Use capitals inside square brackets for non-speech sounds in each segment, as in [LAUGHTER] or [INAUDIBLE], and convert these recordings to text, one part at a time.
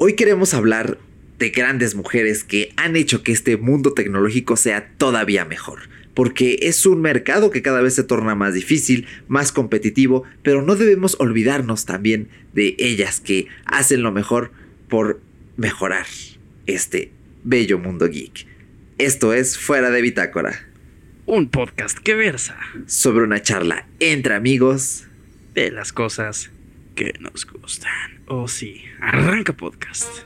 Hoy queremos hablar de grandes mujeres que han hecho que este mundo tecnológico sea todavía mejor. Porque es un mercado que cada vez se torna más difícil, más competitivo, pero no debemos olvidarnos también de ellas que hacen lo mejor por mejorar este bello mundo geek. Esto es Fuera de Bitácora. Un podcast que versa sobre una charla entre amigos de las cosas que nos gustan. Oh sí, arranca podcast.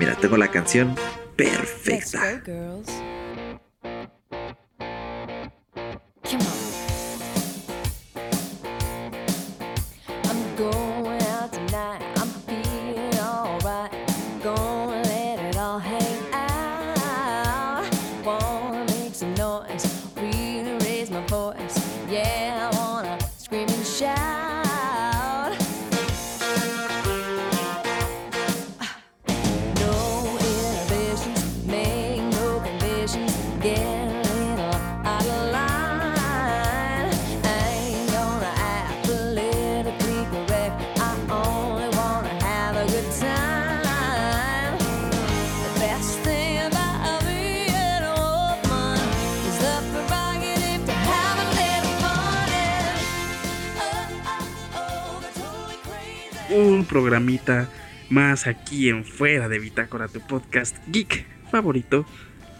Mira, tengo la canción perfecta. un programita más aquí en Fuera de Bitácora, tu podcast geek favorito,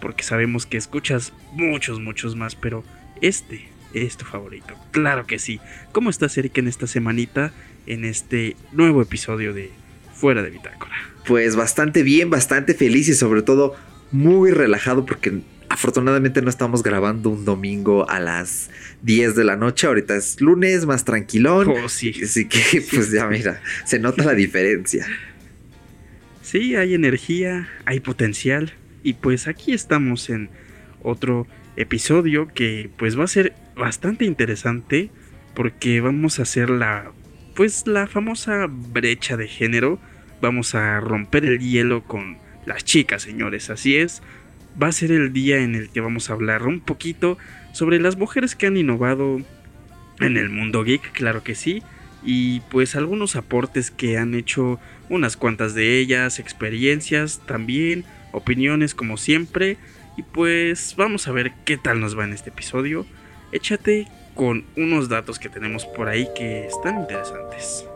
porque sabemos que escuchas muchos, muchos más, pero este es tu favorito, claro que sí. ¿Cómo estás, Erika, en esta semanita, en este nuevo episodio de Fuera de Bitácora? Pues bastante bien, bastante feliz y sobre todo muy relajado porque Afortunadamente no estamos grabando un domingo a las 10 de la noche. Ahorita es lunes, más tranquilón. Oh, sí. Así que, [LAUGHS] pues ya mira, se nota la diferencia. Sí, hay energía, hay potencial. Y pues aquí estamos en otro episodio que pues va a ser bastante interesante porque vamos a hacer la pues la famosa brecha de género. Vamos a romper el hielo con las chicas, señores. Así es va a ser el día en el que vamos a hablar un poquito sobre las mujeres que han innovado en el mundo geek, claro que sí, y pues algunos aportes que han hecho unas cuantas de ellas, experiencias también, opiniones como siempre, y pues vamos a ver qué tal nos va en este episodio. Échate con unos datos que tenemos por ahí que están interesantes.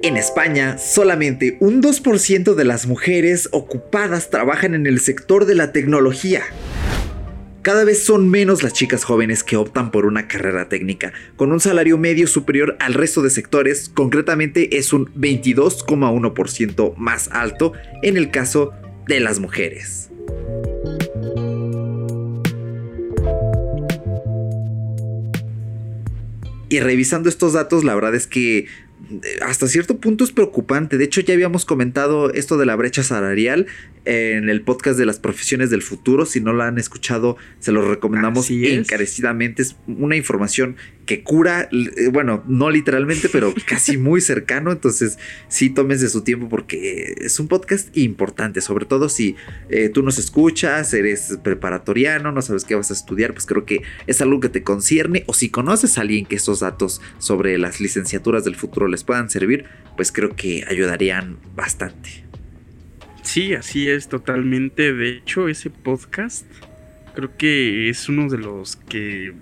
En España, solamente un 2% de las mujeres ocupadas trabajan en el sector de la tecnología. Cada vez son menos las chicas jóvenes que optan por una carrera técnica, con un salario medio superior al resto de sectores, concretamente es un 22,1% más alto en el caso de las mujeres. Y revisando estos datos, la verdad es que hasta cierto punto es preocupante. De hecho, ya habíamos comentado esto de la brecha salarial en el podcast de las profesiones del futuro. Si no lo han escuchado, se lo recomendamos encarecidamente. Es una información que cura, eh, bueno, no literalmente, pero [LAUGHS] casi muy cercano. Entonces, sí, tómense su tiempo porque es un podcast importante, sobre todo si eh, tú nos escuchas, eres preparatoriano, no sabes qué vas a estudiar, pues creo que es algo que te concierne. O si conoces a alguien que estos datos sobre las licenciaturas del futuro les puedan servir, pues creo que ayudarían bastante. Sí, así es totalmente. De hecho, ese podcast creo que es uno de los que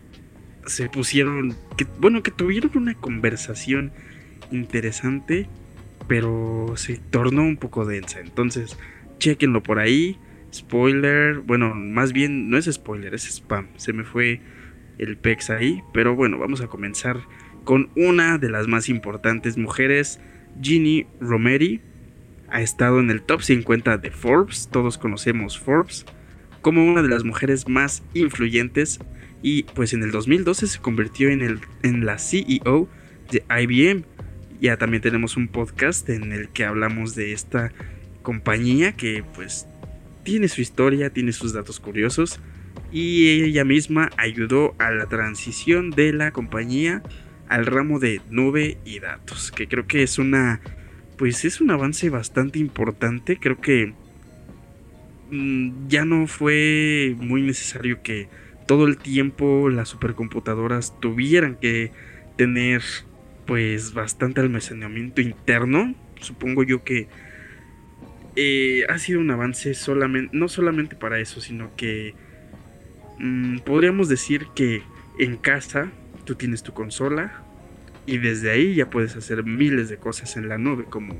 se pusieron, que, bueno, que tuvieron una conversación interesante, pero se tornó un poco densa. Entonces, chequenlo por ahí. Spoiler, bueno, más bien no es spoiler, es spam. Se me fue el pex ahí, pero bueno, vamos a comenzar con una de las más importantes mujeres, Ginny Romeri. Ha estado en el top 50 de Forbes, todos conocemos Forbes, como una de las mujeres más influyentes y pues en el 2012 se convirtió en, el, en la CEO de IBM. Ya también tenemos un podcast en el que hablamos de esta compañía que pues tiene su historia, tiene sus datos curiosos y ella misma ayudó a la transición de la compañía al ramo de nube y datos, que creo que es una pues es un avance bastante importante, creo que mm, ya no fue muy necesario que todo el tiempo las supercomputadoras tuvieran que tener pues bastante almacenamiento interno. Supongo yo que eh, ha sido un avance no solamente para eso, sino que mm, podríamos decir que en casa tú tienes tu consola y desde ahí ya puedes hacer miles de cosas en la nube, como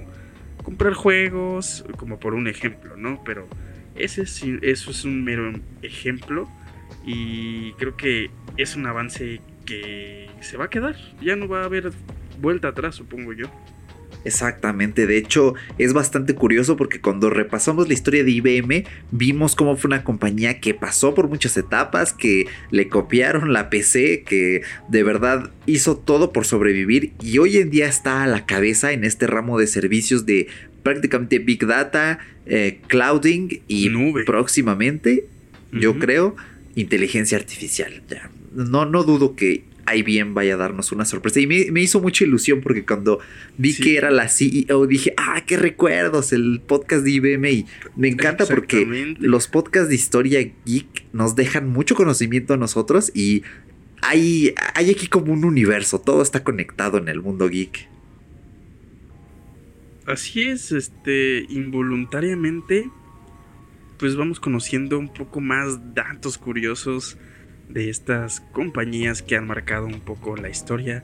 comprar juegos, como por un ejemplo, ¿no? Pero ese eso es un mero ejemplo y creo que es un avance que se va a quedar, ya no va a haber vuelta atrás, supongo yo. Exactamente, de hecho es bastante curioso porque cuando repasamos la historia de IBM vimos cómo fue una compañía que pasó por muchas etapas, que le copiaron la PC, que de verdad hizo todo por sobrevivir y hoy en día está a la cabeza en este ramo de servicios de prácticamente Big Data, eh, Clouding y próximamente, yo creo, inteligencia artificial. No, no dudo que IBM vaya a darnos una sorpresa. Y me, hizo mucha ilusión porque cuando vi que era la CEO dije, ah, qué recuerdos, el podcast de IBM. Y me encanta porque los podcasts de historia geek nos dejan mucho conocimiento a nosotros y hay, hay aquí como un universo, todo está conectado en el mundo geek. Así es, este, involuntariamente, pues vamos conociendo un poco más datos curiosos de estas compañías que han marcado un poco la historia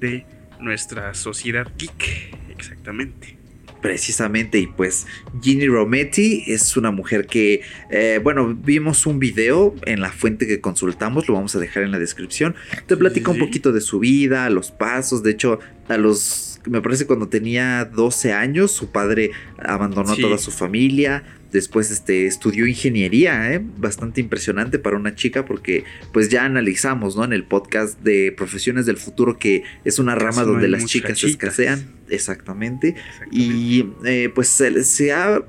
de nuestra sociedad geek, exactamente. Precisamente, y pues Ginny Rometty es una mujer que, eh, bueno, vimos un video en la fuente que consultamos, lo vamos a dejar en la descripción. Te platica un poquito de su vida, los pasos, de hecho, a los, me parece cuando tenía 12 años, su padre abandonó a toda su familia, Después este, estudió ingeniería, ¿eh? bastante impresionante para una chica porque pues ya analizamos ¿no? en el podcast de Profesiones del Futuro que es una rama donde las chicas se escasean. Exactamente. Y eh, pues se, ha,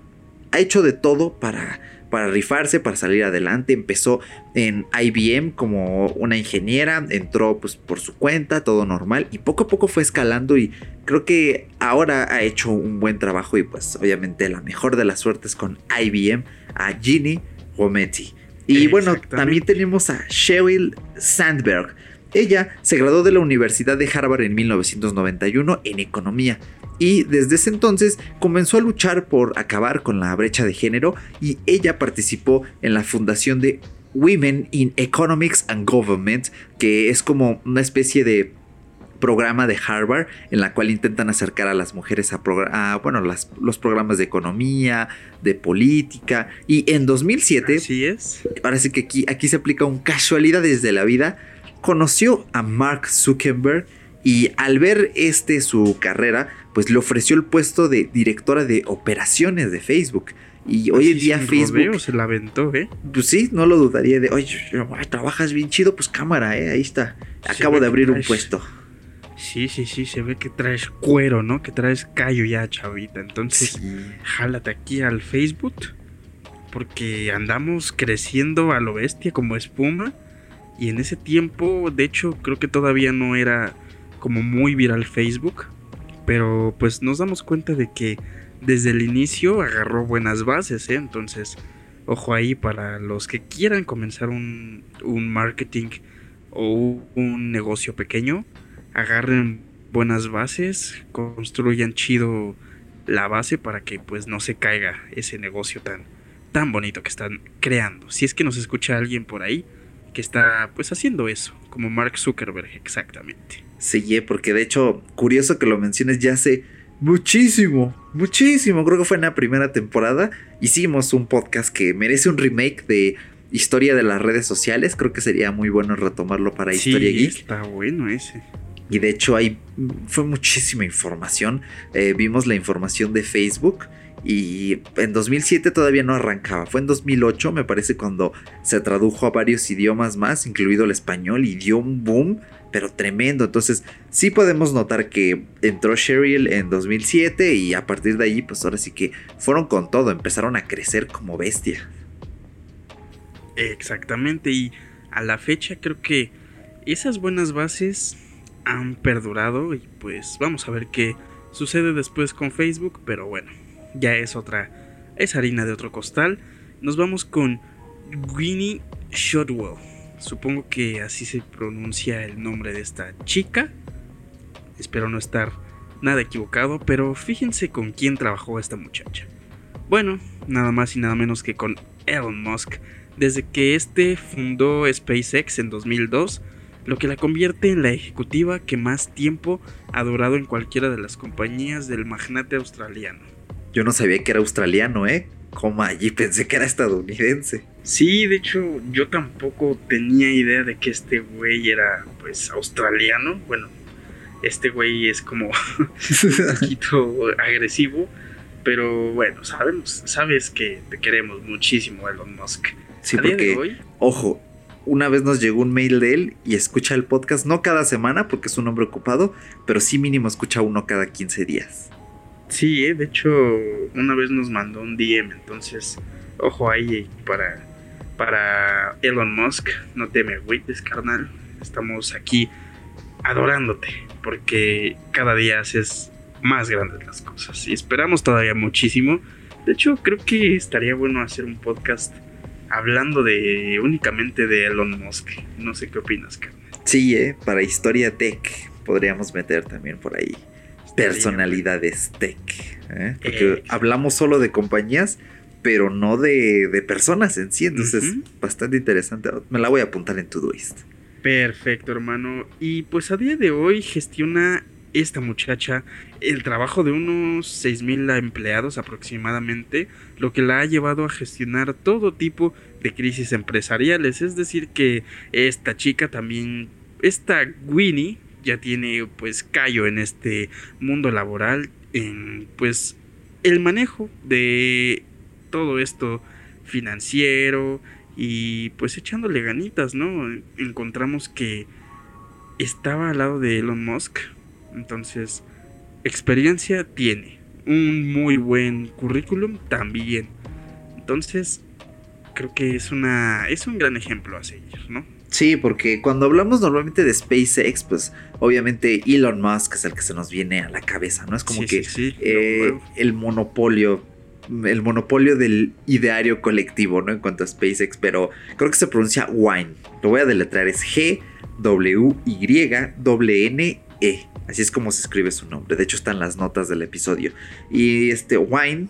ha hecho de todo para para rifarse, para salir adelante. Empezó en IBM como una ingeniera, entró pues por su cuenta, todo normal y poco a poco fue escalando y creo que ahora ha hecho un buen trabajo y pues obviamente la mejor de las suertes con IBM, a Ginny Rometty. Y bueno, también tenemos a Sheryl Sandberg. Ella se graduó de la Universidad de Harvard en 1991 en economía y desde ese entonces comenzó a luchar por acabar con la brecha de género y ella participó en la fundación de Women in Economics and Government, que es como una especie de programa de Harvard en la cual intentan acercar a las mujeres a, bueno, los programas de economía, de política. Y en 2007, Así es. parece que aquí, aquí se aplica un casualidad desde la vida, conoció a Mark Zuckerberg y al ver este su carrera, pues le ofreció el puesto de directora de operaciones de Facebook. Y hoy en día Facebook. se la aventó, ¿eh? Pues sí, no lo dudaría de, oye, trabajas bien chido, pues cámara, ¿eh? Ahí está. Acabo de abrir un puesto. Sí, sí, sí, se ve que traes cuero, ¿no? Que traes callo ya, chavita. Entonces, jálate aquí al Facebook. Porque andamos creciendo a lo bestia como espuma. Y en ese tiempo, de hecho, creo que todavía no era como muy viral Facebook, pero pues nos damos cuenta de que desde el inicio agarró buenas bases, ¿eh? entonces ojo ahí para los que quieran comenzar un, un marketing o un negocio pequeño, agarren buenas bases, construyan chido la base para que pues no se caiga ese negocio tan tan bonito que están creando. Si es que nos escucha alguien por ahí que está pues haciendo eso, como Mark Zuckerberg exactamente. Sí, porque de hecho, curioso que lo menciones, ya hace muchísimo, muchísimo, creo que fue en la primera temporada, hicimos un podcast que merece un remake de historia de las redes sociales, creo que sería muy bueno retomarlo para Historia Geek. Está bueno ese. Y de hecho ahí fue muchísima información, eh, vimos la información de Facebook. Y en 2007 todavía no arrancaba, fue en 2008 me parece cuando se tradujo a varios idiomas más, incluido el español, y dio un boom pero tremendo. Entonces, sí podemos notar que entró Sheryl en 2007 y a partir de ahí, pues ahora sí que fueron con todo, empezaron a crecer como bestia. Exactamente, y a la fecha creo que esas buenas bases han perdurado y pues vamos a ver qué sucede después con Facebook, pero bueno, ya es otra, es harina de otro costal. Nos vamos con Winnie Shotwell Supongo que así se pronuncia el nombre de esta chica. Espero no estar nada equivocado, pero fíjense con quién trabajó esta muchacha. Bueno, nada más y nada menos que con Elon Musk, desde que este fundó SpaceX en 2002, lo que la convierte en la ejecutiva que más tiempo ha durado en cualquiera de las compañías del magnate australiano. Yo no sabía que era australiano, ¿eh? Como allí pensé que era estadounidense. Sí, de hecho, yo tampoco tenía idea de que este güey era, pues, australiano. Bueno, este güey es como [LAUGHS] un poquito agresivo. Pero bueno, sabemos, sabes que te queremos muchísimo, Elon Musk. Sí, porque, ojo, una vez nos llegó un mail de él y escucha el podcast, no cada semana porque es un hombre ocupado, pero sí mínimo escucha uno cada 15 días. Sí, eh, de hecho, una vez nos mandó un DM, entonces, ojo ahí para, para Elon Musk, no te me agüites, carnal. Estamos aquí adorándote, porque cada día haces más grandes las cosas y esperamos todavía muchísimo. De hecho, creo que estaría bueno hacer un podcast hablando de únicamente de Elon Musk. No sé qué opinas, carnal. Sí, eh, para historia tech podríamos meter también por ahí personalidades tech. ¿eh? Porque hablamos solo de compañías, pero no de, personas en sí. Entonces, bastante interesante. Me la voy a apuntar en Todoist. Perfecto, hermano. Y pues a día de hoy gestiona esta muchacha el trabajo de unos 6.000 empleados aproximadamente, lo que la ha llevado a gestionar todo tipo de crisis empresariales. Es decir, que esta chica también, esta Winnie, ya tiene pues callo en este mundo laboral, en pues el manejo de todo esto financiero y pues echándole ganitas, ¿no? Encontramos que estaba al lado de Elon Musk, entonces experiencia tiene, un muy buen currículum también. Entonces, creo que es una es un gran ejemplo a seguir, ¿no? Sí, porque cuando hablamos normalmente de SpaceX, pues obviamente Elon Musk es el que se nos viene a la cabeza, ¿no? Es como que eh, el monopolio, el monopolio del ideario colectivo, ¿no? En cuanto a SpaceX, pero creo que se pronuncia Wine. Lo voy a deletrear, es G-W-Y-N-E. Así es como se escribe su nombre. De hecho, están las notas del episodio. Y este Wine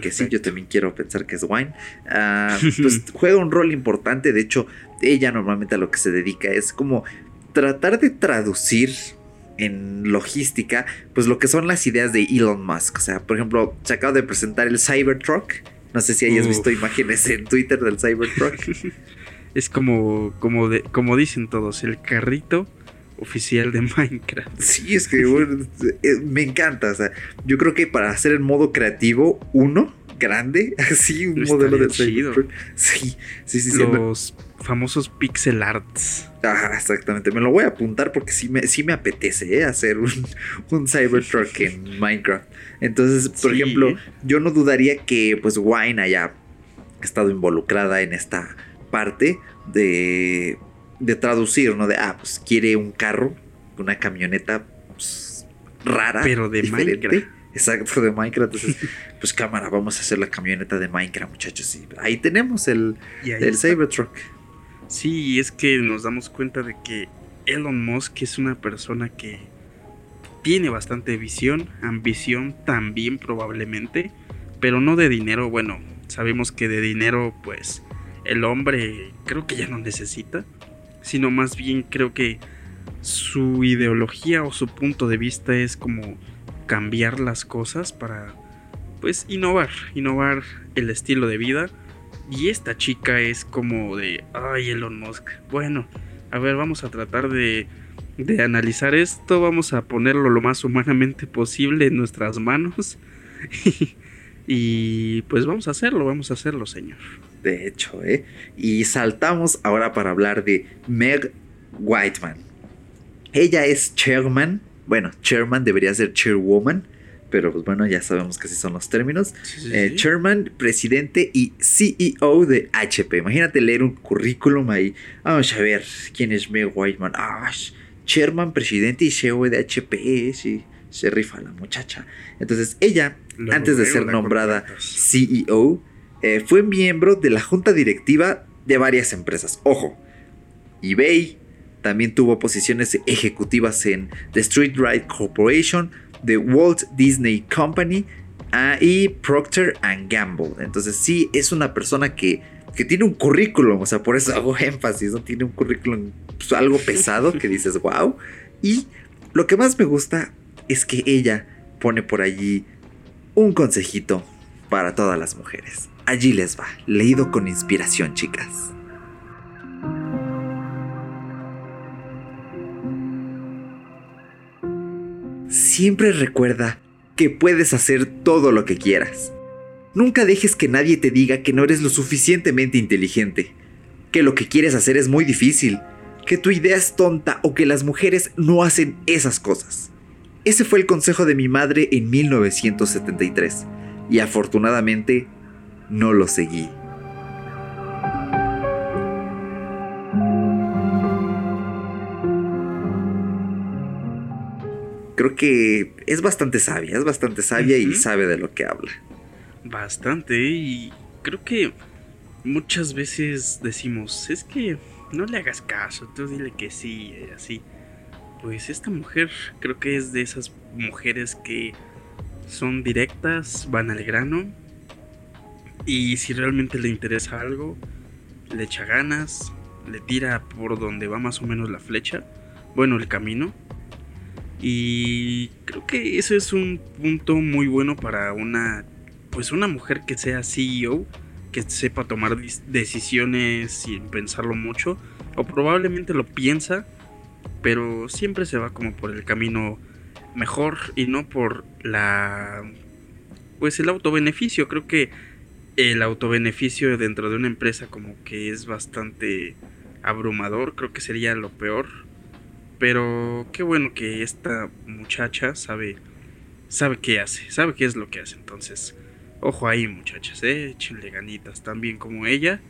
que sí, yo también quiero pensar que es Wine, ah, [LAUGHS] pues juega un rol importante. De hecho, ella normalmente a lo que se dedica es como tratar de traducir en logística, pues lo que son las ideas de Elon Musk. O sea, por ejemplo, se acaba de presentar el Cybertruck. No sé si hayas visto imágenes en Twitter del Cybertruck. [LAUGHS] es como, como, de, como dicen todos, el carrito oficial de Minecraft. Sí, es que me encanta. O sea, yo creo que para hacer el modo creativo, uno, grande, [LAUGHS] así, un modelo de chido. Sí, sí, sí. Los famosos pixel arts. Ajá, exactamente. Me lo voy a apuntar porque sí me, sí me apetece ¿eh? hacer un, [LAUGHS] un Cybertruck en Minecraft. Entonces, por ejemplo, yo no dudaría que pues Wine haya estado involucrada en esta parte de de traducir, ¿no? De, ah, pues quiere un carro, una camioneta pues, rara. Pero de Minecraft. Exacto, de Minecraft. Entonces, [LAUGHS] pues cámara, vamos a hacer la camioneta de Minecraft, muchachos. Y ahí tenemos el, el Cybertruck. Sí, es que nos damos cuenta de que Elon Musk es una persona que tiene bastante visión, ambición también probablemente, pero no de dinero. Bueno, sabemos que de dinero, pues el hombre creo que ya no necesita sino más bien creo que su ideología o su punto de vista es como cambiar las cosas para pues innovar, innovar el estilo de vida. Y esta chica es como de, ay Elon Musk, bueno, a ver, vamos a tratar de, de analizar esto, vamos a ponerlo lo más humanamente posible en nuestras manos. [LAUGHS] y pues vamos a hacerlo, vamos a hacerlo, señor de hecho, ¿eh? Y saltamos ahora para hablar de Meg Whiteman. Ella es chairman, bueno, chairman debería ser chairwoman, pero pues bueno, ya sabemos que así son los términos. Eh, chairman, presidente y CEO de HP. Imagínate leer un currículum ahí. Vamos a ver quién es Meg Whiteman. Ah, chairman, presidente y CEO de HP. Sí, se rifa la muchacha. Entonces, ella, antes de ser nombrada CEO, eh, fue miembro de la junta directiva de varias empresas. Ojo, eBay, También tuvo posiciones ejecutivas en The Street Ride Corporation, The Walt Disney Company ah, y Procter Gamble. Entonces sí, es una persona que, que, tiene un currículum, o sea, por eso hago énfasis, ¿no? Tiene un currículum pues, algo pesado que dices, [LAUGHS] wow. Y lo que más me gusta es que ella pone por allí un consejito para todas las mujeres. Allí les va, leído con inspiración, chicas. Siempre recuerda que puedes hacer todo lo que quieras. Nunca dejes que nadie te diga que no eres lo suficientemente inteligente, que lo que quieres hacer es muy difícil, que tu idea es tonta o que las mujeres no hacen esas cosas. Ese fue el consejo de mi madre en 1973 y afortunadamente no lo seguí. Creo que es bastante sabia, es bastante sabia y sabe de lo que habla. Bastante, y creo que muchas veces decimos, es que no le hagas caso, tú dile que sí, así pues esta mujer creo que es de esas mujeres que son directas, van al grano y si realmente le interesa algo, le echa ganas, le tira por donde va más o menos la flecha, bueno, el camino. Y creo que eso es un punto muy bueno para una pues una mujer que sea CEO, que sepa tomar decisiones sin pensarlo mucho o probablemente lo piensa pero siempre se va como por el camino mejor y no por la pues el autobeneficio creo que el autobeneficio dentro de una empresa como que es bastante abrumador creo que sería lo peor. Pero qué bueno que esta muchacha sabe sabe qué hace sabe qué es lo que hace. Entonces ojo ahí muchachas eh échenle ganitas también como ella.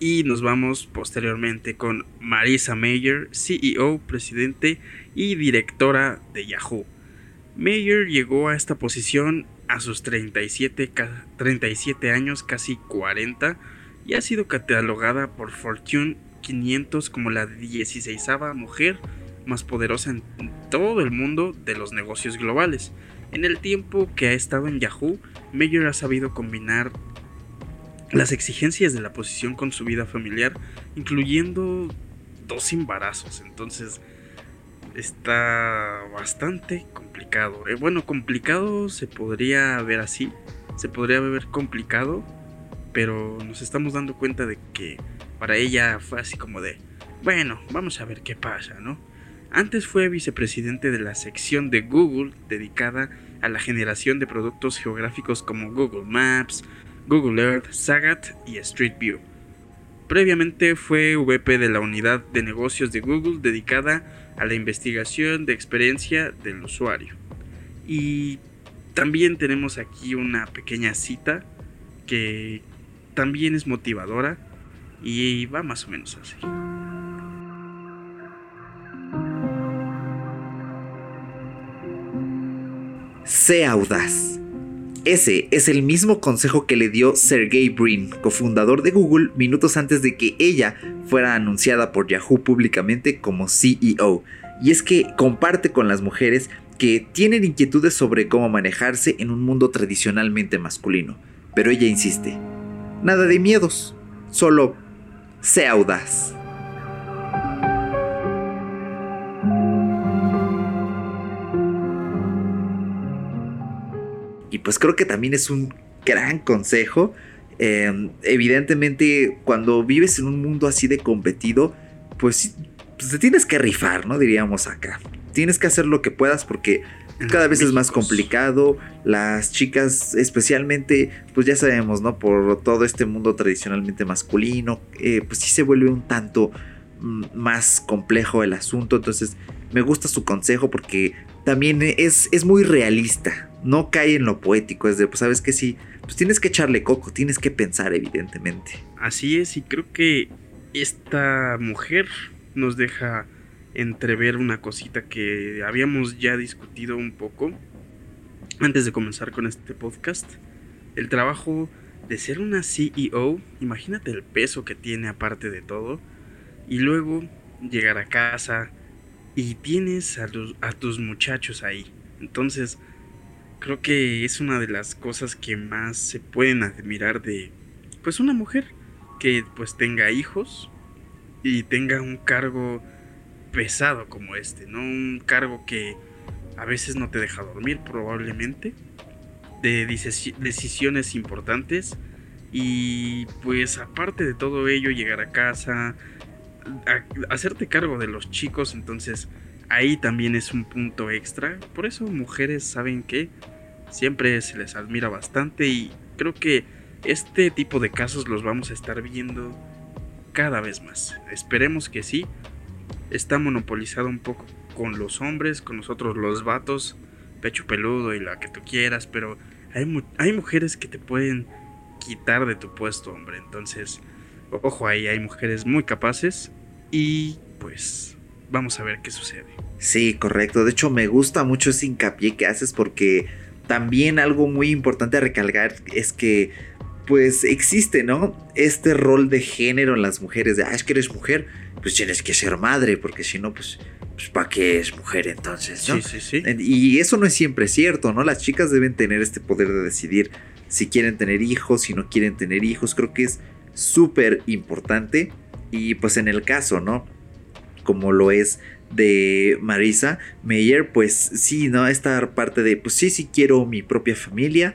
Y nos vamos posteriormente con Marisa Mayer, CEO, presidente y directora de Yahoo. Mayer llegó a esta posición a sus 37, 37 años, casi 40, y ha sido catalogada por Fortune 500 como la 16 mujer más poderosa en todo el mundo de los negocios globales. En el tiempo que ha estado en Yahoo, Mayer ha sabido combinar las exigencias de la posición con su vida familiar, incluyendo dos embarazos. Entonces está bastante complicado. Eh, bueno, complicado se podría ver así, se podría ver complicado, pero nos estamos dando cuenta de que para ella fue así como de, bueno, vamos a ver qué pasa, ¿no? Antes fue vicepresidente de la sección de Google dedicada a la generación de productos geográficos como Google Maps, Google Earth, Sagat y Street View. Previamente fue VP de la unidad de negocios de Google dedicada a la investigación de experiencia del usuario. Y también tenemos aquí una pequeña cita que también es motivadora y va más o menos así. Sea audaz. Ese es el mismo consejo que le dio Sergey Brin, cofundador de Google, minutos antes de que ella fuera anunciada por Yahoo públicamente como CEO. Y es que comparte con las mujeres que tienen inquietudes sobre cómo manejarse en un mundo tradicionalmente masculino. Pero ella insiste, nada de miedos, solo sea audaz. Pues creo que también es un gran consejo. Em, evidentemente, cuando vives en un mundo así de competido, pues, pues, te tienes que rifar, ¿no? Diríamos acá. Tienes que hacer lo que puedas porque cada vez es más complicado. Las chicas, especialmente, pues ya sabemos, ¿no? Por todo este mundo tradicionalmente masculino, eh, pues sí se vuelve un tanto mm, más complejo el asunto. Entonces, me gusta su consejo porque también es, es muy realista. No cae en lo poético. Es de, pues sabes que sí, pues tienes que echarle coco, tienes que pensar, evidentemente. Así es, y creo que esta mujer nos deja entrever una cosita que habíamos ya discutido un poco antes de comenzar con este podcast. El trabajo de ser una CEO, imagínate el peso que tiene aparte de todo. Y luego llegar a casa y tienes a, a tus muchachos ahí. Entonces, creo que es una de las cosas que más se pueden admirar de pues una mujer que pues tenga hijos y tenga un cargo pesado como este, ¿no? Un cargo que a veces no te deja dormir probablemente, de decisiones importantes y pues aparte de todo ello llegar a casa, hacerte cargo de los chicos, entonces ahí también es un punto extra. Por eso mujeres saben que siempre se les admira bastante y creo que este tipo de casos los vamos a estar viendo cada vez más. Esperemos que sí. Está monopolizado un poco con los hombres, con nosotros los vatos, pecho peludo y la que tú quieras, pero hay, hay mujeres que te pueden quitar de tu puesto, hombre. Entonces, ojo ahí, hay mujeres muy capaces y pues vamos a ver qué sucede. Sí, correcto. De hecho, me gusta mucho ese hincapié que haces porque también algo muy importante a recalcar es que pues existe, ¿no? Este rol de género en las mujeres, de, ah, es que eres mujer, pues tienes que ser madre, porque si no, pues, pues ¿para qué es mujer entonces? ¿no? Sí, sí, sí. Y eso no es siempre cierto, ¿no? Las chicas deben tener este poder de decidir si quieren tener hijos, si no quieren tener hijos, creo que es súper importante. Y pues en el caso, ¿no? Como lo es de Marisa Meyer, pues sí, ¿no? Esta parte de, pues sí, sí quiero mi propia familia,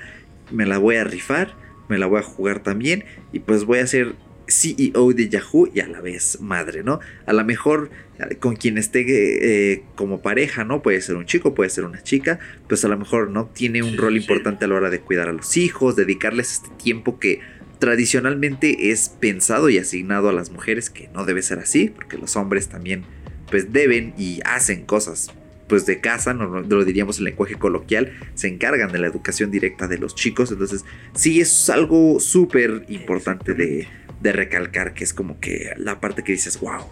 me la voy a rifar me la voy a jugar también y pues voy a ser CEO de Yahoo y a la vez madre, ¿no? A lo mejor eh, con quien esté eh, como pareja, ¿no? Puede ser un chico, puede ser una chica, pues a lo mejor no tiene un rol importante a la hora de cuidar a los hijos, dedicarles este tiempo que tradicionalmente es pensado y asignado a las mujeres, que no debe ser así, porque los hombres también pues deben y hacen cosas pues de casa, no, lo diríamos en lenguaje coloquial, se encargan de la educación directa de los chicos. Entonces, sí es algo súper importante de, de recalcar, que es como que la parte que dices, wow,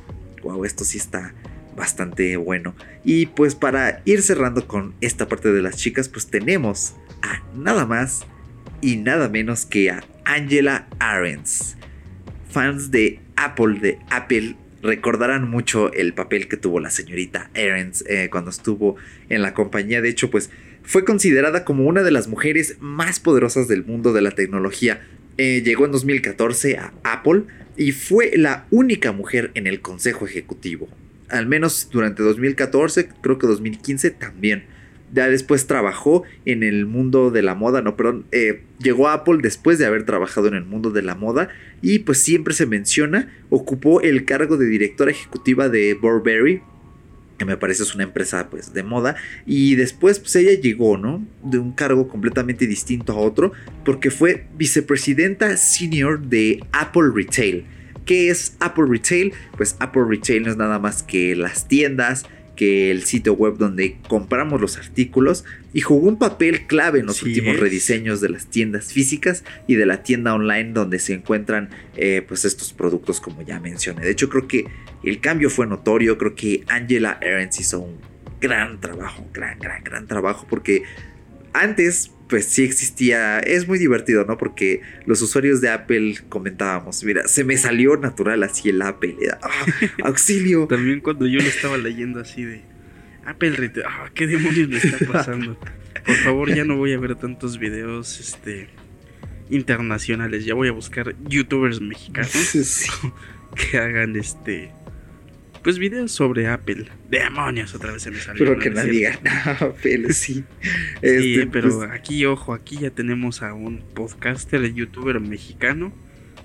wow, esto sí está bastante bueno. Y pues para ir cerrando con esta parte de las chicas, pues tenemos a nada más y nada menos que a Angela Arens. Fans de Apple, de Apple recordarán mucho el papel que tuvo la señorita Ahrens eh, cuando estuvo en la compañía. De hecho, pues fue considerada como una de las mujeres más poderosas del mundo de la tecnología. Eh, llegó en 2014 a Apple y fue la única mujer en el consejo ejecutivo. Al menos durante 2014, creo que 2015 también. Ya después trabajó en el mundo de la moda, no, perdón, eh, llegó a Apple después de haber trabajado en el mundo de la moda y pues siempre se menciona, ocupó el cargo de directora ejecutiva de Burberry, que me parece es una empresa pues de moda y después pues ella llegó, ¿no? De un cargo completamente distinto a otro porque fue vicepresidenta senior de Apple Retail. ¿Qué es Apple Retail? Pues Apple Retail no es nada más que las tiendas, que el sitio web donde compramos los artículos y jugó un papel clave en los últimos rediseños de las tiendas físicas y de la tienda online donde se encuentran eh, pues estos productos como ya mencioné. De hecho creo que el cambio fue notorio, creo que Angela Ahrens hizo un gran trabajo, gran, gran, gran trabajo porque antes pues sí existía, es muy divertido, ¿no? Porque los usuarios de Apple comentábamos, mira, se me salió natural así el Apple, ah, [LAUGHS] auxilio. También cuando yo lo estaba leyendo así de Apple, ah, ¿qué demonios me está pasando? Por favor, ya no voy a ver tantos videos, este, internacionales, ya voy a buscar youtubers mexicanos [LAUGHS] que hagan este pues videos sobre Apple. Demonios, otra vez se me salió. Pero que nadie diga [LAUGHS] Apple, sí. sí, este, pero pues, aquí, ojo, aquí ya tenemos a un podcaster, youtuber mexicano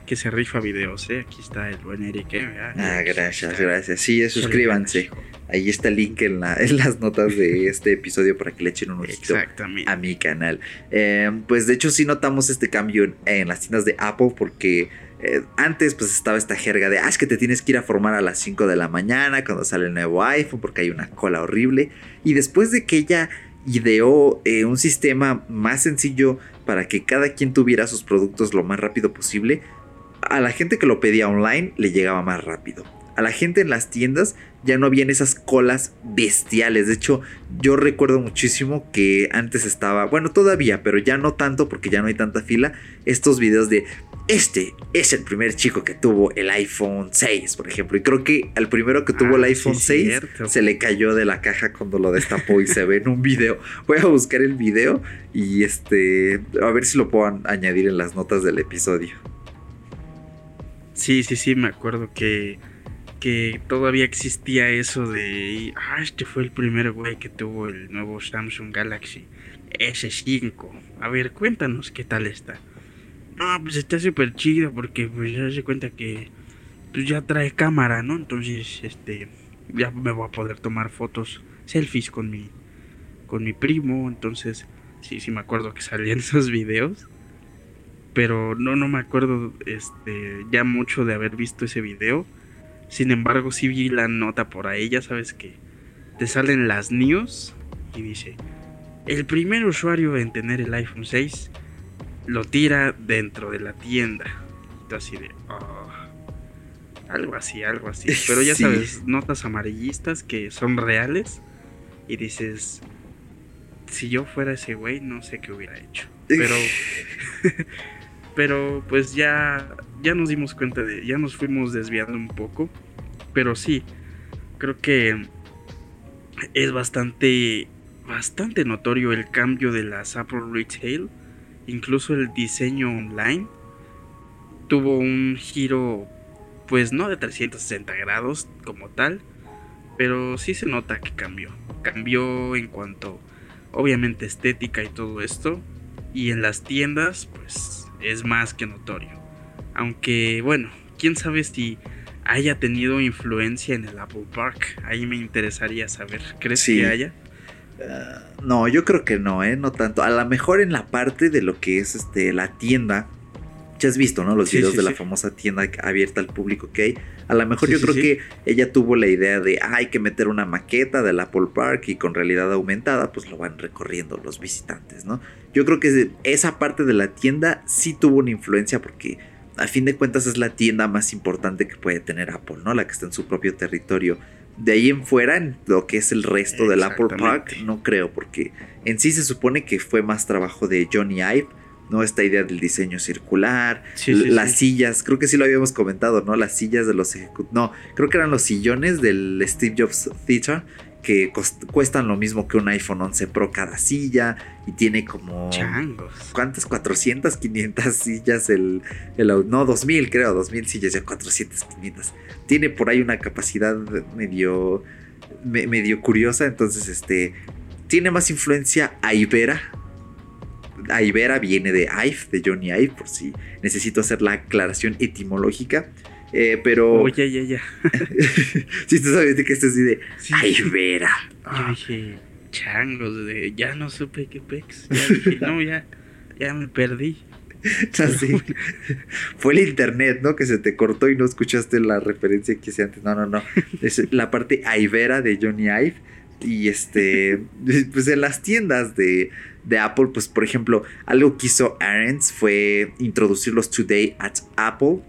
que se rifa videos, ¿eh? Aquí está el buen Eric. ¿eh? Ah, gracias, gracias. Sí, suscríbanse. Ahí está el link [LAUGHS] en, las notas de este episodio para que le echen un ojito a mi canal. Eh, pues de hecho sí notamos este cambio en las tiendas de Apple porque eh, antes pues estaba esta jerga de, ah, que te tienes que ir a formar a las 5 de la mañana cuando sale el nuevo iPhone porque hay una cola horrible. Y después de que ella ideó eh, un sistema más sencillo para que cada quien tuviera sus productos lo más rápido posible, a la gente que lo pedía online le llegaba más rápido. A la gente en las tiendas ya no habían esas colas bestiales. De hecho, yo recuerdo muchísimo que antes estaba, bueno, todavía, pero ya no tanto porque ya no hay tanta fila, estos videos de este es el primer chico que tuvo el iPhone 6, por ejemplo. Y creo que al primero que tuvo el Ah, iPhone sí, 6 cierto. se le cayó de la caja cuando lo destapó y se ve en un video. Voy a buscar el video y este a ver si lo puedo añadir en las notas del episodio. Sí, sí, sí, me acuerdo que, que todavía existía eso de, ah, este fue el primer güey que tuvo el nuevo Samsung Galaxy S5. A ver, cuéntanos qué tal está. No, pues está súper chido porque pues ya se cuenta que pues ya trae cámara, ¿no? Entonces, este, ya me voy a poder tomar fotos, selfies con mi, con mi primo. Entonces, sí, sí me acuerdo que salían [LAUGHS] esos videos pero no, no me acuerdo este, ya mucho de haber visto ese video. Sin embargo, sí vi la nota por ahí, ya sabes que te salen las news y dice, el primer usuario en tener el iPhone 6 lo tira dentro de la tienda. Y tú así de, "Oh". algo así, algo así. [LAUGHS] Pero ya Sí. sabes, notas amarillistas que son reales y dices, si yo fuera ese güey, no sé qué hubiera hecho. Pero [LAUGHS] pero pues ya ya nos dimos cuenta de ya nos fuimos desviando un poco pero sí creo que es bastante bastante notorio el cambio de las Apple Retail incluso el diseño online tuvo un giro pues no de 360 grados como tal pero sí se nota que cambió cambió en cuanto obviamente estética y todo esto y en las tiendas pues es más que notorio. Aunque bueno, quién sabe si haya tenido influencia en el Apple Park. Ahí me interesaría saber. ¿Crees Sí. que haya? No, yo creo que no, ¿eh? No tanto. A lo mejor en la parte de lo que es este, la tienda. Ya has visto, ¿no? Los Sí, videos sí, de la famosa tienda abierta al público que hay. A lo mejor yo creo que ella tuvo la idea de, ah, hay que meter una maqueta del Apple Park y con realidad aumentada, pues lo van recorriendo los visitantes, ¿no? Yo creo que esa parte de la tienda sí tuvo una influencia porque a fin de cuentas es la tienda más importante que puede tener Apple, ¿no? La que está en su propio territorio. De ahí en fuera, en lo que es el resto del Apple Park, no creo, porque en sí se supone que fue más trabajo de Johnny Ive, ¿no? Esta idea del diseño circular, Sí, sí, las sí. sillas, creo que sí lo habíamos comentado, ¿no? Las sillas de los ejecutivos, no, creo que eran los sillones del Steve Jobs Theater, que cuestan lo mismo que un iPhone 11 Pro cada silla, y tiene como... Changos. ¿Cuántas? 400, 500 sillas el, el no 2000 creo, 2000 sillas ya 400, 500. Tiene por ahí una capacidad medio me- medio curiosa, entonces este tiene más influencia a Ibera. A Ibera viene de Ive, de Johnny Ive, por si necesito hacer la aclaración etimológica. Eh, pero Oye, ya, ya. si [LAUGHS] tú sabes de que esto es así de Sí. Ibera. Yo dije, changos, de, ya no supe qué pex. Ya dije, no, ya, ya me perdí. [LAUGHS] Así. [LAUGHS] Fue el internet, ¿no? Que se te cortó y no escuchaste la referencia que hice antes. No, no, no. Es la parte Ibera de Johnny Ive. Y este, pues en las tiendas de, de Apple, pues por ejemplo, algo que hizo fue introducir los Today at Apple.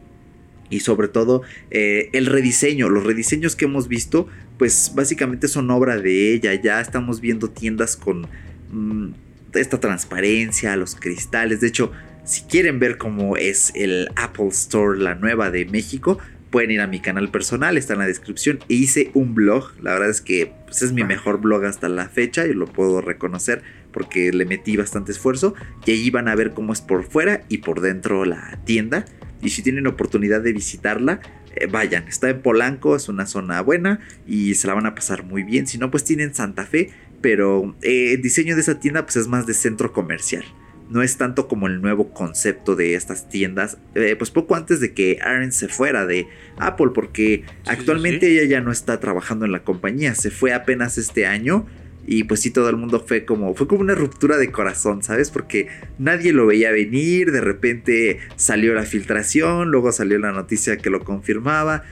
Y sobre todo eh, el rediseño, los rediseños que hemos visto, pues básicamente son obra de ella. Ya estamos viendo tiendas con mm, esta transparencia, los cristales. De hecho, si quieren ver cómo es el Apple Store, la nueva de México, pueden ir a mi canal personal, está en la descripción. E hice un blog, la verdad es que pues, es mi mejor blog hasta la fecha y lo puedo reconocer porque le metí bastante esfuerzo. Y ahí van a ver cómo es por fuera y por dentro la tienda. Y si tienen oportunidad de visitarla, eh, vayan. Está en Polanco, es una zona buena y se la van a pasar muy bien. Si no, pues tienen Santa Fe, pero eh, el diseño de esa tienda pues es más de centro comercial. No es tanto como el nuevo concepto de estas tiendas, eh, pues poco antes de que Aaron se fuera de Apple, porque actualmente sí. ella ya no está trabajando en la compañía, se fue apenas este año y pues sí todo el mundo fue como fue como una ruptura de corazón, ¿sabes? Porque nadie lo veía venir, de repente salió la filtración, luego salió la noticia que lo confirmaba.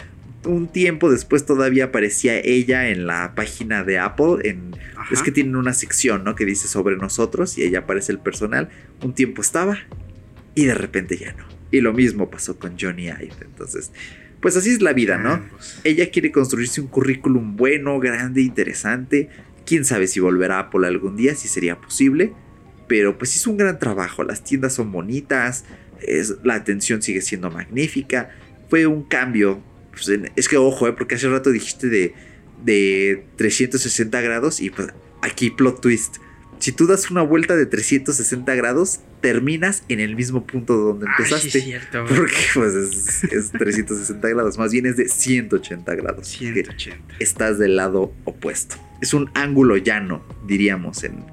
Un tiempo después todavía aparecía ella en la página de Apple en Ajá. es que tienen una sección, ¿no? Que dice sobre nosotros y ahí aparece el personal. Un tiempo estaba y de repente ya no. Y lo mismo pasó con Johnny Ive. Entonces, pues así es la vida, ¿no? Changos. Ella quiere construirse un currículum bueno, grande, interesante. Quién sabe si volverá a Apple algún día, si sería posible. Pero pues hizo un gran trabajo. Las tiendas son bonitas. es, la atención sigue siendo magnífica. Fue un cambio. Pues, es que ojo, eh, porque hace rato dijiste de, de 360 grados y pues aquí plot twist. Si tú das una vuelta de 360 grados, terminas en el mismo punto donde empezaste. Ay, sí, cierto. Porque pues es, es 360 grados, más bien es de 180 grados. 180. Estás del lado opuesto. Es un ángulo llano, diríamos, en,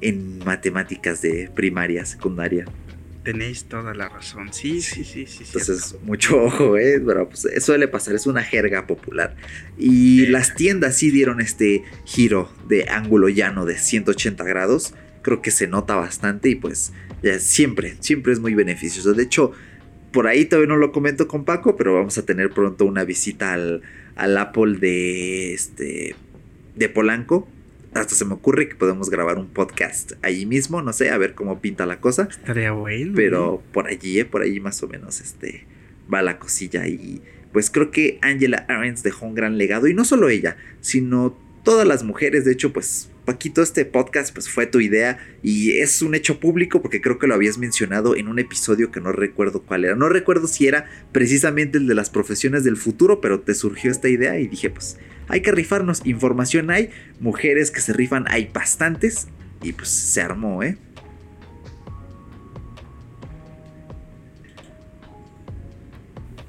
en matemáticas de primaria, secundaria. Tenéis toda la razón. Sí, sí, sí, sí. Entonces, mucho ojo, ¿eh? Pero pues suele pasar, es una jerga popular. Y Eh. las tiendas sí dieron este giro de ángulo llano de 180 grados. Creo que se nota bastante y pues ya siempre, siempre es muy beneficioso. De hecho, por ahí todavía no lo comento con Paco, pero vamos a tener pronto una visita al, al Apple de este de Polanco. Hasta se me ocurre que podemos grabar un podcast allí mismo, no sé, a ver cómo pinta la cosa. Estaría bueno. Pero por allí, eh, por allí más o menos este, va la cosilla. Y pues creo que Angela Arendt dejó un gran legado. Y no solo ella, sino todas las mujeres. De hecho, pues Paquito, este podcast pues fue tu idea. Y es un hecho público porque creo que lo habías mencionado en un episodio que no recuerdo cuál era. No recuerdo si era precisamente el de las profesiones del futuro, pero te surgió esta idea y dije pues hay que rifarnos. Información hay, mujeres que se rifan hay bastantes. Y pues se armó, ¿eh?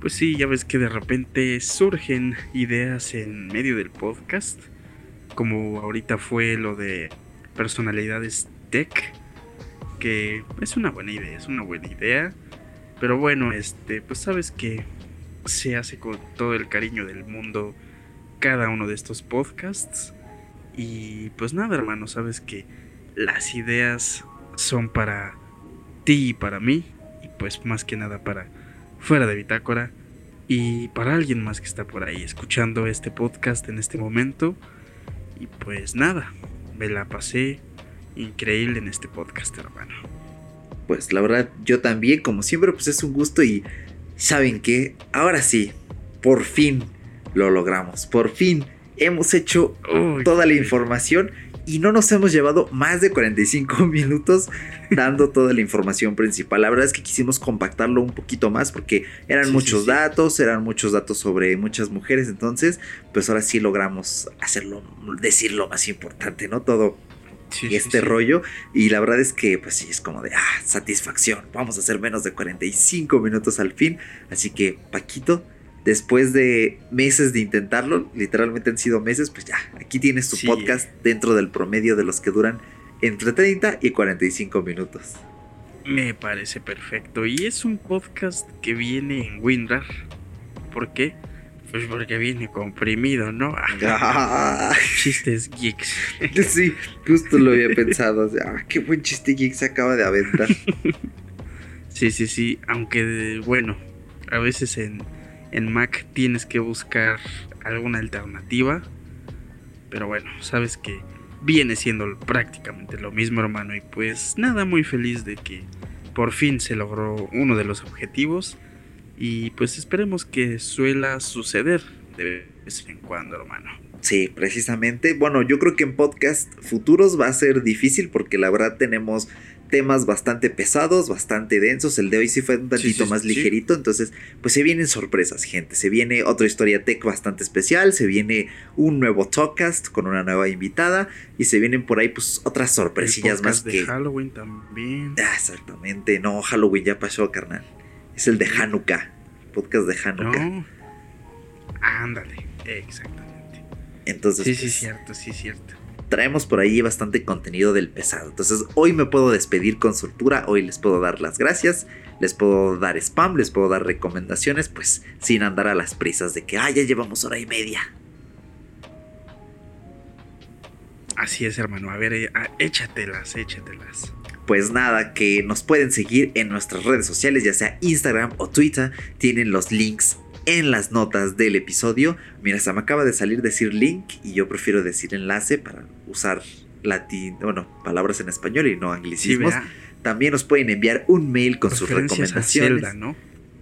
Pues sí, ya ves que de repente surgen ideas en medio del podcast. Como ahorita fue lo de personalidades tech. Que es una buena idea, es una buena idea. Pero bueno, este, pues sabes que se hace con todo el cariño del mundo cada uno de estos podcasts. Y pues nada, hermano, sabes que las ideas son para ti y para mí. Y pues más que nada para fuera de bitácora. Y para alguien más que está por ahí escuchando este podcast en este momento. Y pues nada, me la pasé increíble en este podcast, hermano. Pues la verdad, yo también, como siempre, pues es un gusto y ¿saben qué? Ahora sí, por fin lo logramos. Por fin hemos hecho toda la información y no nos hemos llevado más de 45 [LAUGHS] minutos dando toda la información principal. La verdad es que quisimos compactarlo un poquito más porque eran Sí, muchos sí, sí. datos, eran muchos datos sobre muchas mujeres, entonces pues ahora sí logramos hacerlo, decir lo más importante, ¿no? Todo este rollo y la verdad es que pues sí es como de ah, satisfacción, vamos a hacer menos de 45 minutos al fin, así que Paquito, después de meses de intentarlo, literalmente han sido meses, pues ya, aquí tienes tu Sí. podcast dentro del promedio de los que duran entre 30 y 45 minutos. Me parece perfecto. Y es un podcast que viene en WinRAR. ¿Por qué? Pues porque viene comprimido, ¿no? Ah, [LAUGHS] Chistes geeks. [LAUGHS] sí, justo lo había pensado, o sea, ah, qué buen chiste geek se acaba de aventar. [LAUGHS] Sí, sí, sí. Aunque, bueno, a veces en, en Mac tienes que buscar alguna alternativa. Pero bueno, sabes que viene siendo prácticamente lo mismo, hermano. Y pues nada, muy feliz de que por fin se logró uno de los objetivos. Y pues esperemos que suela suceder de vez en cuando, hermano. Sí, precisamente. Bueno, yo creo que en podcast futuros va a ser difícil porque la verdad tenemos temas bastante pesados, bastante densos. El de hoy sí fue un tantito sí, más sí. ligerito. Entonces, pues se vienen sorpresas, gente. Se viene otra historia tech bastante especial. Se viene un nuevo talkcast con una nueva invitada. Y se vienen por ahí, pues, otras El sorpresillas más podcast de que. Halloween también. Ah, exactamente. No, Halloween ya pasó, carnal. Es el de Hanukkah. Podcast de Hanukkah. No. Ándale, exactamente. Entonces, Sí, sí, pues, cierto, sí, cierto. Traemos por ahí bastante contenido del pesado. Entonces hoy me puedo despedir con soltura, hoy les puedo dar las gracias, les puedo dar spam, les puedo dar recomendaciones, pues sin andar a las prisas de que, ah, ya llevamos hora y media. Así es, hermano. A ver, eh, échatelas, échatelas. Pues nada, que nos pueden seguir en nuestras redes sociales, ya sea Instagram o Twitter, tienen los links en las notas del episodio. Mira, se me acaba de salir decir link y yo prefiero decir enlace para usar latín, bueno, palabras en español y no anglicismos. También nos pueden enviar un mail con sus a recomendaciones. Zelda, ¿no?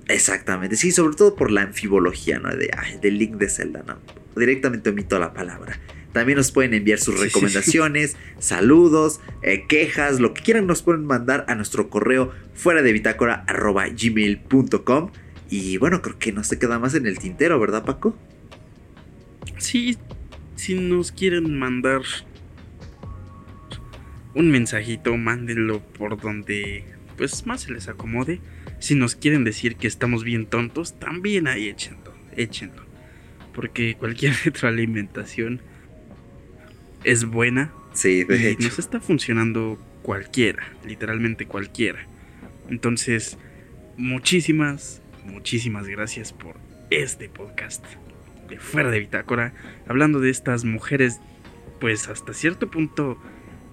Exactamente, sí, sobre todo por la anfibología, ¿no? De, ay, del link de Zelda, ¿no? Directamente omito la palabra. También nos pueden enviar sus recomendaciones, saludos, eh, quejas, lo que quieran nos pueden mandar a nuestro correo fuera de bitácora gmail.com. Y bueno, creo que no se queda más en el tintero, ¿verdad Paco? Sí, si nos quieren mandar un mensajito, mándenlo por donde pues más se les acomode. Si nos quieren decir que estamos bien tontos, también ahí échenlo, échenlo. Porque cualquier [LAUGHS] retroalimentación es buena. Sí, de y hecho. Nos está funcionando cualquiera, literalmente cualquiera. Entonces, muchísimas, muchísimas gracias por este podcast de Fuera de Bitácora. Hablando de estas mujeres, pues hasta cierto punto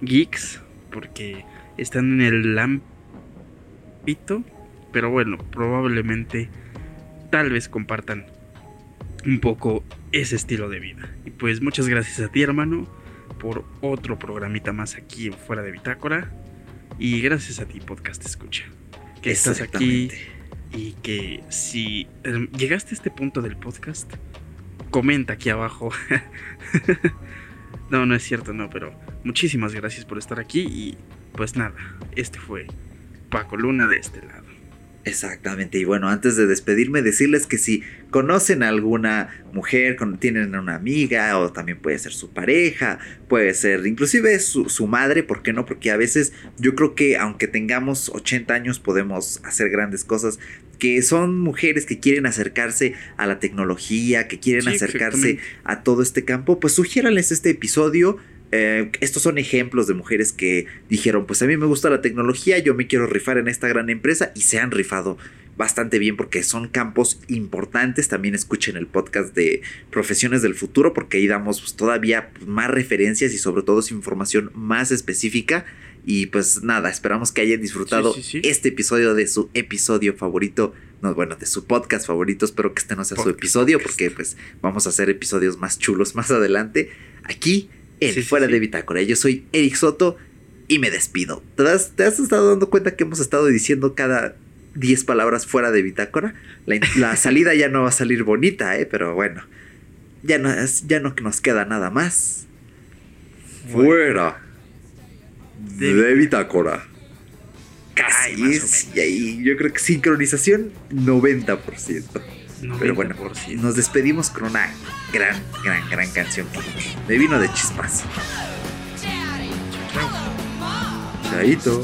geeks, porque están en el ámbito, pero bueno, probablemente, tal vez compartan un poco ese estilo de vida. Y pues muchas gracias a ti, hermano, por otro programita más aquí en Fuera de Bitácora. Y gracias a ti, podcast escucha, que estás aquí y que si llegaste a este punto del podcast, comenta aquí abajo. [LAUGHS] no, no es cierto, no, pero muchísimas gracias por estar aquí y pues nada, este fue Paco Luna de este lado. Exactamente, y bueno, antes de despedirme, decirles que si conocen a alguna mujer, tienen una amiga, o también puede ser su pareja, puede ser inclusive su, su, madre, ¿por qué no? Porque a veces yo creo que aunque tengamos 80 años podemos hacer grandes cosas, que son mujeres que quieren acercarse a la tecnología, que quieren sí, acercarse a todo este campo, pues sugiérales este episodio. Eh, estos son ejemplos de mujeres que dijeron, pues a mí me gusta la tecnología, yo me quiero rifar en esta gran empresa y se han rifado bastante bien porque son campos importantes. También escuchen el podcast de Profesiones del Futuro porque ahí damos pues, todavía más referencias y sobre todo es información más específica. Y pues nada, esperamos que hayan disfrutado sí, sí, sí. este episodio de su episodio favorito. No, bueno, de su podcast favorito. Espero que este no sea podcast. su episodio porque pues vamos a hacer episodios más chulos más adelante. Aquí en Fuera de Bitácora. Yo soy Eric Soto y me despido. ¿Te has, ¿Te has, estado dando cuenta que hemos estado diciendo cada 10 palabras fuera de Bitácora? La, la [LAUGHS] salida ya no va a salir bonita, ¿eh? Pero bueno, ya no, ya no nos queda nada más. Fuera de, de Bitácora. Casi. Ay, y ahí yo creo que sincronización 90%. 90%. Pero bueno, nos despedimos con una gran, gran, gran canción que me vino de chispas. Chaito.